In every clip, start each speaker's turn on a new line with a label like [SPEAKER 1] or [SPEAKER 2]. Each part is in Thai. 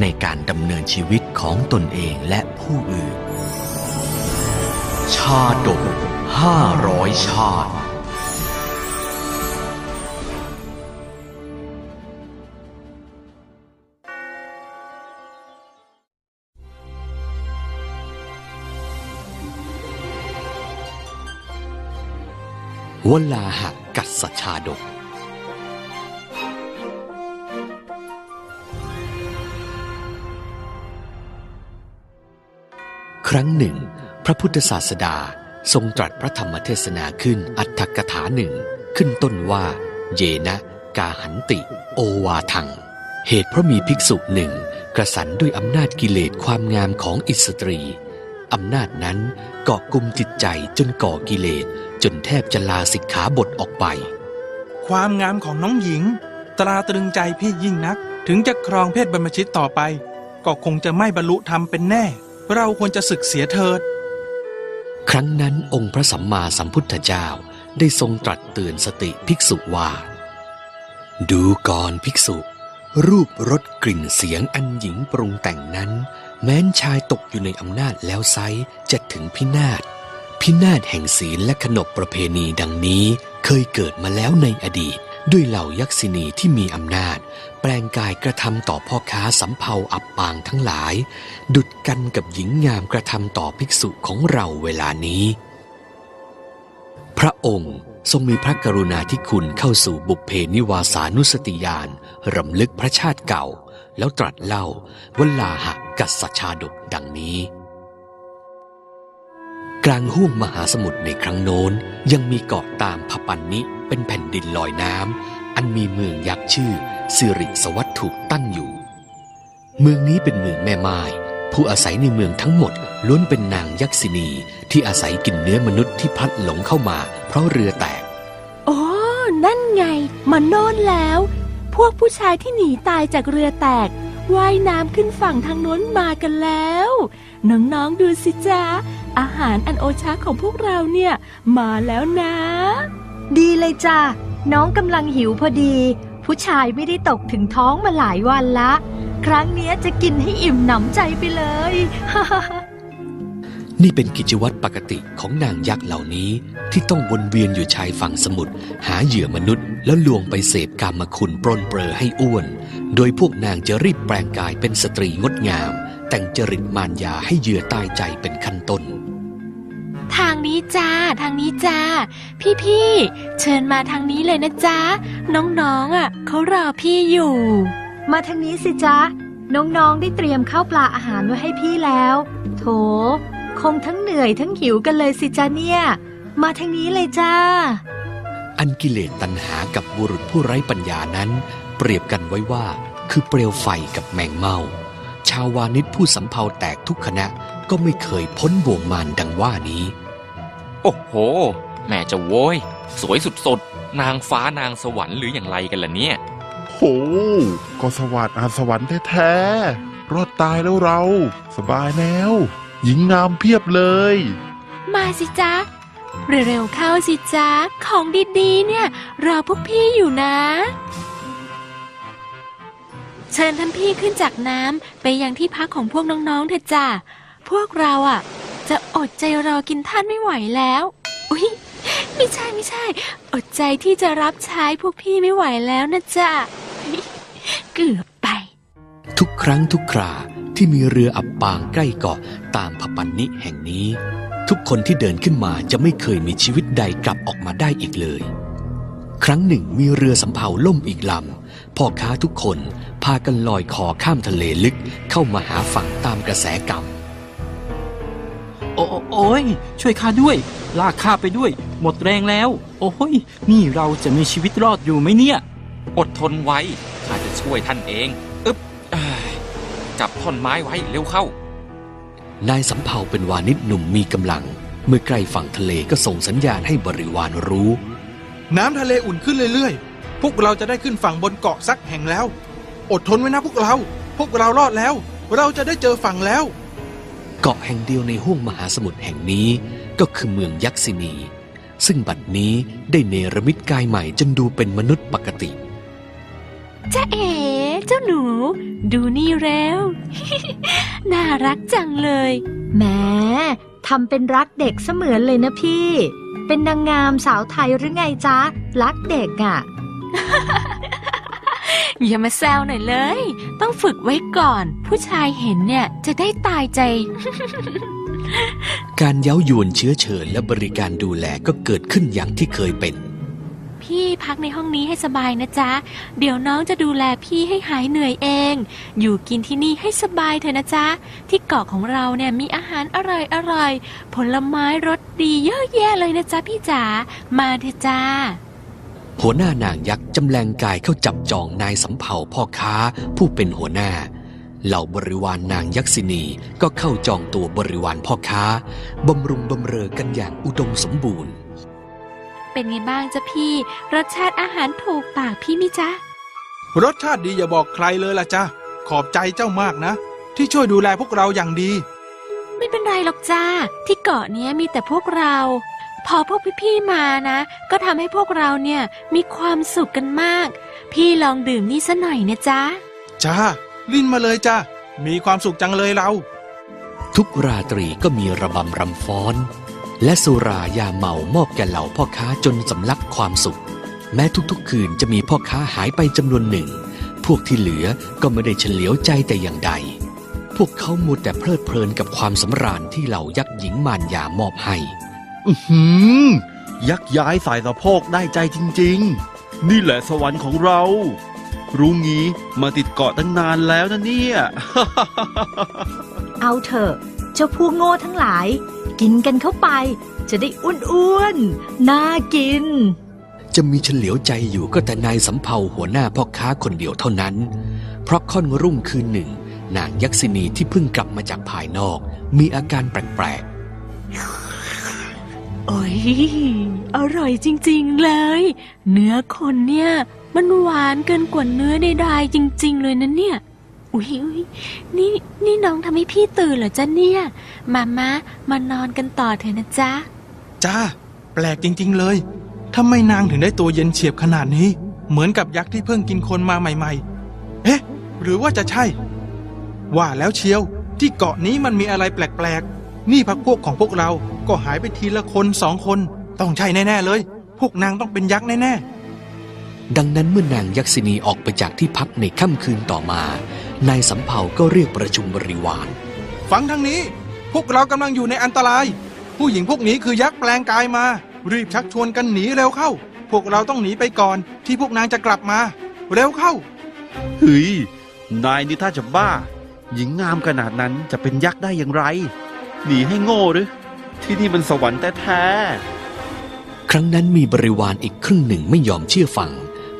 [SPEAKER 1] ในการดำเนินชีวิตของตนเองและผู้อื่น ชาดกห้าร้อยชาติวลาหะกัสชาดก ครั้งหนึ่ง พระพุทธศาสดาทรงตรัสพระธรรมเทศนาขึ้นอัตถกถาหนึ่ง ขึ้นต้นว่า เยนะกาหันติ โอวาทัง เหตุเพราะมีภิกษุหนึ่งกระสันด้วยอำนาจกิเลสความงามของอิสตรีอำนาจนั้นเกาะกลุ่มจิตใจจนก่อกิเลสจนแทบจะลาสิกขาบทออกไป
[SPEAKER 2] ความงามของน้องหญิง ตราตรึงใจพี่ยิ่งนัก ถึงจะครองเพศบรรพชิตต่อไป ก็คงจะไม่บรรลุธรรมเป็นแน่ เราควรจะศึกเสียเถิด
[SPEAKER 1] ครั้งนั้นองค์พระสัมมาสัมพุทธเจ้าได้ทรงตรัสเตือนสติภิกษุว่า ดูก่อนภิกษุ รูปรสกลิ่นเสียงอันหญิงปรุงแต่งนั้น แม้นชายตกอยู่ในอำนาจแล้วไซจะถึงพินาศพินาศแห่งศีลและขนบประเพณีดังนี้เคยเกิดมาแล้วในอดีต ด้วยเหล่ายักษินีที่มีอำนาจ แปลงกายกระทำต่อพ่อค้าสำเภาอับปางทั้งหลาย ดุดกันกับหญิงงามกระทำต่อภิกษุของเราเวลานี้ พระองค์ทรงมีพระกรุณาธิคุณเข้าสู่บุพเพนิวาสานุสติญาณรำลึกพระชาติเก่า แล้วตรัสเล่า วลาหะกัสชาดกดังนี้ กลางห้วงมหาสมุทรในครั้งโน้น ยังมีเกาะตามพปันนิเป็นแผ่นดินลอยน้ำอันมีเมืองยักษ์ชื่อสิริสวัตถุตั้งอยู่ เมืองนี้เป็นเมืองแม่ไม้ผู้อาศัยในเมืองทั้งหมดล้วนเป็นนางยักษินีที่อาศัยกินเนื้อมนุษย์ที่พัดหลงเข้ามา เพราะเรือแตก
[SPEAKER 3] โอ้นั่นไง มันโน่นแล้ว พวกผู้ชายที่หนีตายจากเรือแตก ว่ายน้ำขึ้นฝั่งทางโน้นมากันแล้ว น้องๆดูสิจ๊ะ อาหารอันโอชาของพวกเราเนี่ย มาแล้วนะ
[SPEAKER 4] ดีเลยจ้ะน้องกำลังหิวพอดี ผู้ชายไม่ได้ตกถึงท้องมาหลายวันละ ครั้งเนี้ยจะกินให้อิ่มหนำใจไปเลย
[SPEAKER 1] นี่เป็นกิจวัตรปกติของนางยักษ์เหล่านี้ที่ต้องวนเวียนอยู่ชายฝั่งสมุทรหาเหยื่อมนุษย์ แล้วลวงไปเสพกามคุณปรนเปรอให้อ้วน โดยพวกนางจะรีบแปลงกายเป็นสตรีงดงาม แต่งจริตมารยาให้เหยื่อตายใจเป็นขั้นต้น
[SPEAKER 3] ทางนี้จ้า ทางนี้จ้า พี่ๆเชิญมาทางนี้เลยนะจ๊ะน้องๆอะเขารอพี่อยู่
[SPEAKER 4] มาทางนี้สิจ๊ะน้องๆได้เตรียมข้าวปลาอาหารไว้ให้พี่แล้ว โถ คงทั้งเหนื่อยทั้งหิวกันเลยสิจ๊ะเนี่ย มาทางนี้เลยจ้า
[SPEAKER 1] อันกิเลสตัณหากับบุรุษผู้ไร้ปัญญานั้น เปรียบกันไว้ว่า คือเปลวไฟกับแมงเมาชาววานิชผู้สำเภาแตกทุกคณะก็ไม่เคยพ้นบ่วงมารดังว่านี้
[SPEAKER 5] โอ้โห แม่จะโว้ย สวยสุดๆ นางฟ้านางสวรรค์หรืออย่างไรกันล่ะเนี่ย
[SPEAKER 6] โหก็สวัสดิ์อาสวรรค์แท้ๆ รอดตายแล้วเรา สบายแล้ว หญิงงามเพียบเลย
[SPEAKER 3] มาสิจ๊ะเร็วๆเข้าสิจ๊ะของดีๆ เนี่ย รอพวกพี่อยู่นะ เชิญท่านพี่ขึ้นจากน้ำไปยังที่พักของพวกน้องๆเถอะจ้ะพวกเราอะ จะอดใจรอกินท่านไม่ไหวแล้ว อุ๊ยไม่ใช่ไม่ใช่ อดใจที่จะรับใช้พวกพี่ไม่ไหวแล้วนะจ๊ะเกือบไป
[SPEAKER 1] ทุกครั้งทุกครา ที่มีเรืออับปางใกล้เกาะตามพปันนิแห่งนี้ ทุกคนที่เดินขึ้นมาจะไม่เคยมีชีวิตใดกลับออกมาได้อีกเลย ครั้งหนึ่งมีเรือสำเภาล่มอีกลำพ่อค้าทุกคนพากันลอยคอข้ามทะเลลึกเข้ามาหาฝั่งตามกระแสกรรม
[SPEAKER 7] โอ้โอ้ยช่วยข้าด้วย ลากข้าไปด้วย หมดแรงแล้ว โอ้ยนี่เราจะมีชีวิตรอดอยู่ไหมเนี่ย
[SPEAKER 5] อดทนไว้ข้าจะช่วยท่านเองอึ๊บอ้าย จับท่อนไม้ไว้เร็วเข้า
[SPEAKER 1] นายสำเภาเป็นวานิชหนุ่มมีกำลัง เมื่อใกล้ฝั่งทะเลก็ส่งสัญญาณให้บริวารรู้
[SPEAKER 2] น้ำทะเลอุ่นขึ้นเรื่อยๆ พวกเราจะได้ขึ้นฝั่งบนเกาะสักแห่งแล้ว อดทนไว้นะพวกเรา พวกเรารอดแล้ว เราจะได้เจอฝั่งแล้ว
[SPEAKER 1] เกาะแห่งเดียวในห้วงมหาสมุทรแห่งนี้ก็คือเมืองยักษินี ซึ่งบัดนี้ได้เนรมิตกายใหม่จนดูเป็นมนุษย์ปกติ
[SPEAKER 3] จ้าเอ๋เจ้าหนู ดูนี่แล้ว น่ารักจังเลย
[SPEAKER 4] แหมทำเป็นรักเด็กเสมือนเลยนะพี่ เป็นนางงามสาวไทยหรือไงจ๊ะ รักเด็กอะ
[SPEAKER 3] อย่ามาแซวหน่อยเลย ต้องฝึกไว้ก่อน ผู้ชายเห็นเนี่ยจะได้ตายใจ
[SPEAKER 1] การเย้ายวนเชื้อเชิญและบริการดูแลก็เกิดขึ้นอย่างที่เคยเป็น
[SPEAKER 3] พี่พักในห้องนี้ให้สบายนะจ๊ะ เดี๋ยวน้องจะดูแลพี่ให้หายเหนื่อยเอง อยู่กินที่นี่ให้สบายเถอะนะจ๊ะ ที่เกาะของเราเนี่ยมีอาหารอร่อยอร่อย ผลไม้รสดีเยอะแยะเลยนะจ๊ะพี่จ๋า มาเถอะจ้า
[SPEAKER 1] หัวหน้านางยักษ์จำแรงกายเข้าจับจองนายสำเภาพ่อค้าผู้เป็นหัวหน้าเหล่าบริวารนางยักษินีก็เข้าจองตัวบริวารพ่อค้า บำรุงบำเรอกันอย่างอุดมสมบูรณ์
[SPEAKER 3] เป็นไงบ้างจ๊ะพี่ รสชาติอาหารถูกปากพี่มิจ๊ะ
[SPEAKER 2] รสชาติดีอย่าบอกใครเลยล่ะจ้าขอบใจเจ้ามากนะ ที่ช่วยดูแลพวกเราอย่างดี
[SPEAKER 3] ไม่เป็นไรหรอกจ้า ที่เกาะเนี้ยมีแต่พวกเรา พอพวกพี่ๆมานะ ก็ทำให้พวกเราเนี่ยมีความสุขกันมาก พี่ลองดื่มนี่ซะหน่อยนะจ๊ะ
[SPEAKER 2] จ้า ลิ้นมาเลยจ้ามีความสุขจังเลยเรา
[SPEAKER 1] ทุกราตรีก็มีระบำรำฟ้อน และสุรายาเมามอบแก่เหล่าพ่อค้าจนสำลักความสุข แม้ทุกๆ คืนจะมีพ่อค้าหายไปจำนวนหนึ่ง พวกที่เหลือก็ไม่ได้เฉลียวใจแต่อย่างใด พวกเขามัวแต่เพลิดเพลินกับความสำราญที่เหล่ายักษ์หญิงมารยามอบให้
[SPEAKER 8] อื้อหือยักย้ายสายสะโพกได้ใจจริง ๆ นี่แหละสวรรค์ของเรา รู้งี้มาติดเกาะตั้งนานแล้วนะเนี่ย
[SPEAKER 4] เอาเถอะเจ้าพวกโง่ทั้งหลาย กินกันเข้าไป จะได้อ้วนๆ น่ากิน
[SPEAKER 1] จะมีเฉลียวใจอยู่ก็แต่นายสำเภาหัวหน้าพ่อค้าคนเดียวเท่านั้น เพราะค่อนรุ่งคืนหนึ่ง นางยักษินีที่เพิ่งกลับมาจากภายนอก มีอาการแปลก
[SPEAKER 3] โอ้ย อร่อยจริงๆเลย เนื้อคนเนี่ย มันหวานเกินกว่าเนื้อใดๆจริง ๆ เลยนะเนี่ย อุ๊ยอุ๊ยนี่นี่น้องทำให้พี่ตื่นเหรอจ๊ะเนี่ย มามามานอนกันต่อเถอะนะจ๊ะ
[SPEAKER 2] จ้า แปลกจริง ๆ เลยทำไมนางถึงได้ตัวเย็นเฉียบขนาดนี้ เหมือนกับยักษ์ที่เพิ่งกินคนมาใหม่ๆ เอ๊ะ หรือว่าจะใช่ ว่าแล้วเชียว ที่เกาะนี้มันมีอะไรแปลกๆ นี่พักพวกของพวกเราก็หายไปทีละคนสองคน ต้องใช่แน่ๆเลย พวกนางต้องเป็นยักษ์แน่
[SPEAKER 1] ๆดังนั้นเมื่อนางยักษินีออกไปจากที่พักในค่ำคืนต่อมา นายสำเภาก็เรียกประชุมบริวาร
[SPEAKER 2] ๆฟังทางนี้ พวกเรากำลังอยู่ในอันตราย ผู้หญิงพวกนี้คือยักษ์แปลงกายมา รีบชักชวนกันหนีเร็วเข้า พวกเราต้องหนีไปก่อน ที่พวกนางจะกลับมา เร็วเข้า
[SPEAKER 8] เฮ้ยนายนี่ถ้าจะบ้า หญิงงามขนาดนั้นจะเป็นยักษ์ได้อย่างไร หนีให้โง่หรือ ที่นี่มันสวรรค์แท้
[SPEAKER 1] ครั้งนั้นมีบริวารอีกครึ่งหนึ่งไม่ยอมเชื่อฟัง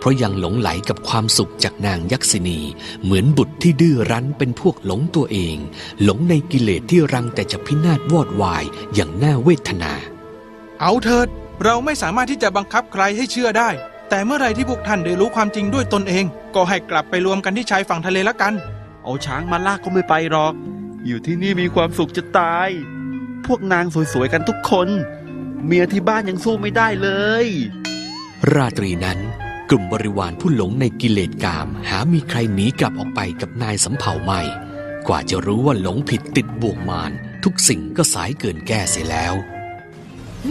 [SPEAKER 1] เพราะยังหลงไหลกับความสุขจากนางยักษินี เหมือนบุตรที่ดื้อรั้นเป็นพวกหลงตัวเอง หลงในกิเลสที่รังแต่จะพินาศวอดวายอย่างน่าเวทนา
[SPEAKER 2] เอาเถิด เราไม่สามารถที่จะบังคับใครให้เชื่อได้ แต่เมื่อไหรที่พวกท่านได้รู้ความจริงด้วยตนเอง ก็ให้กลับไปรวมกันที่ชายฝั่งทะเลละกัน
[SPEAKER 8] ๆเอาช้างมาลากก็ไม่ไปหรอก อยู่ที่นี่มีความสุขจะตาย พวกนางสวยๆกันทุกคน เมียที่บ้านยังสู้ไม่ได้เลย
[SPEAKER 1] ราตรีนั้น กลุ่มบริวารผู้หลงในกิเลสกาม หามีใครหนีกลับออกไปกับนายสำเภาไม่ กว่าจะรู้ว่าหลงผิดติดบ่วงมารทุกสิ่งก็สายเกินแก้เสียแล้ว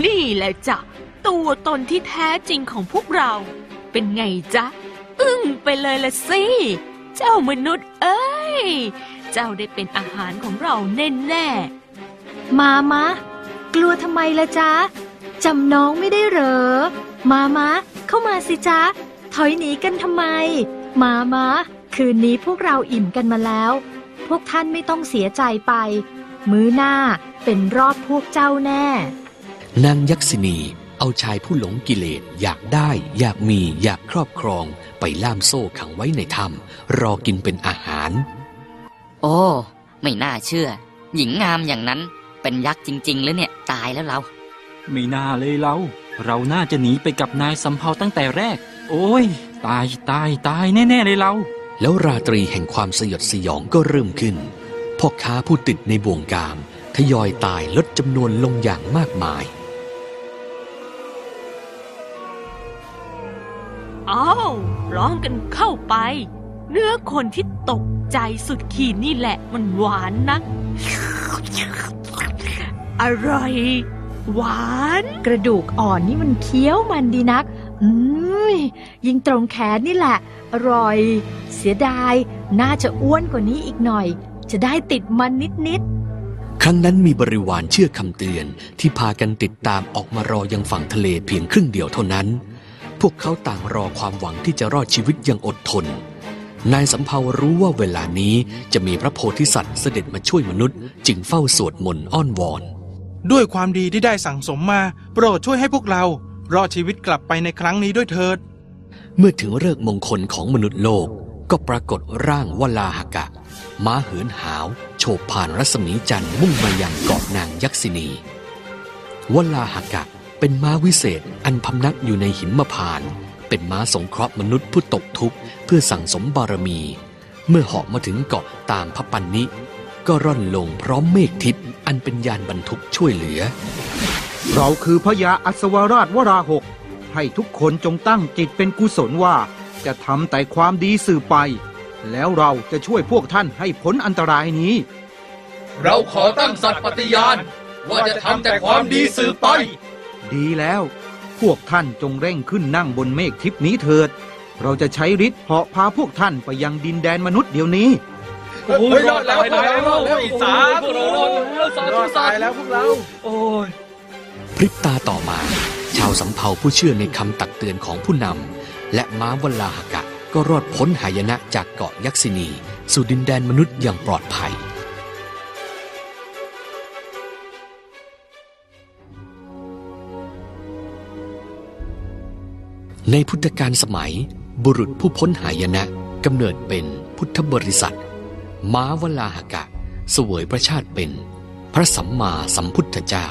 [SPEAKER 3] นี่แหละจ้ะตัวตนที่แท้จริงของพวกเรา เป็นไงจ๊ะ อึ้งไปเลยละสิ เจ้ามนุษย์เอ้ย เจ้าได้เป็นอาหารของเราแน่
[SPEAKER 4] มามะ กลัวทำไมละจ๊ะจำน้องไม่ได้เหรอ มามะ เข้ามาสิจ๊ะ ถอยหนีกันทำไม มามะคืนนี้พวกเราอิ่มกันมาแล้ว พวกท่านไม่ต้องเสียใจไป มื้อหน้าเป็นรอบพวกเจ้าแน่
[SPEAKER 1] นางยักษินีเอาชายผู้หลงกิเลสอยากได้ อยากมีอยากครอบครอง ไปล่ามโซ่ขังไว้ในถ้ำรอกินเป็นอาหาร
[SPEAKER 9] โอ้ ไม่น่าเชื่อ หญิงงามอย่างนั้นเป็นยักษ์จริงๆหรือเนี่ยตายแล้วเรา
[SPEAKER 7] ไม่น่าเลยเรา เราน่าจะหนีไปกับนายสำเภาตั้งแต่แรก โอ้ย ตายตายตายแน่ๆเลยเรา
[SPEAKER 1] แล้วราตรีแห่งความสยดสยองก็เริ่มขึ้น พ่อค้าผู้ติดในบ่วงกามทยอยตายลดจำนวนลงอย่างมากมาย
[SPEAKER 3] อ้าวร้องกันเข้าไป เนื้อคนที่ตกใจสุดขีดนี่แหละมันหวานนัก อร่อย หวาน
[SPEAKER 4] กระดูกอ่อนนี่มันเคี้ยวมันดีนัก อืมยิงตรงแขนนี่แหละ อร่อย เสียดาย น่าจะอ้วนกว่านี้อีกหน่อย จะได้ติดมันนิด
[SPEAKER 1] ครั้งนั้นมีบริวารเชื่อคำเตือนที่พากันติดตามออกมารอยังฝั่งทะเลเพียงครึ่งเดียวเท่านั้น พวกเขาต่างรอความหวังที่จะรอดชีวิตอย่างอดทน นายสำเภารู้ว่าเวลานี้จะมีพระโพธิสัตว์เสด็จมาช่วยมนุษย์ จึงเฝ้าสวดมนต์อ้อนวอน
[SPEAKER 2] ด้วยความดีที่ได้สั่งสมมา โปรดช่วยให้พวกเรา รอดชีวิตกลับไปในครั้งนี้ด้วยเถิด
[SPEAKER 1] เมื่อถึงเลิกมงคลของมนุษย์โลกก็ปรากฏร่างวลาหกะ ม้าเหินหาว โฉบผ่านรัศมีจันทร์มุ่งมายังเกาะนางยักษินีวลาหกะเป็นม้าวิเศษอันพำนักอยู่ในหิมพาน เป็นม้าสงเคราะห์มนุษย์ผู้ตกทุกข์เพื่อสั่งสมบารมี เมื่อเหาะมาถึงเกาะตามพระปันนิก็ร่อนลงพร้อมเมฆทิพย์อันเป็นยานบรรทุกช่วยเหลือ
[SPEAKER 10] เราคือพญาอัศวราชวราหก ให้ทุกคนจงตั้งจิตเป็นกุศลว่า จะทำแต่ความดีสืบไป แล้วเราจะช่วยพวกท่านให้พ้นอันตรายนี้
[SPEAKER 11] เราขอตั้งสัตย์ปฏิญาณ ว่าจะทำแต่ความดีสืบไป
[SPEAKER 10] ดีแล้ว พวกท่านจงเร่งขึ้นนั่งบนเมฆทิพนี้เถิด เราจะใช้ฤทธิ์เหาะพาพวกท่านไปยังดินแดนมนุษย์เดี๋ยวนี้
[SPEAKER 11] โอ้ยรอดแล้วรอดแล้วรอดแล้วสาธุรอดแล้วสาธุสาธุแล้วพวกเรา โอ้ย
[SPEAKER 1] พริบตาต่อมา ชาวสำเภาผู้เชื่อในคำตักเตือนของผู้นำและม้าวลาหกะก็รอดพ้นหายนะจากเกาะยักษินี สู่ดินแดนมนุษย์อย่างปลอดภัย ในพุทธกาลสมัย บุรุษผู้พ้นหายนะกำเนิดเป็นพุทธบริษัท ม้าวลาหกะ เสวยพระชาติเป็น พระสัมมาสัมพุทธเจ้า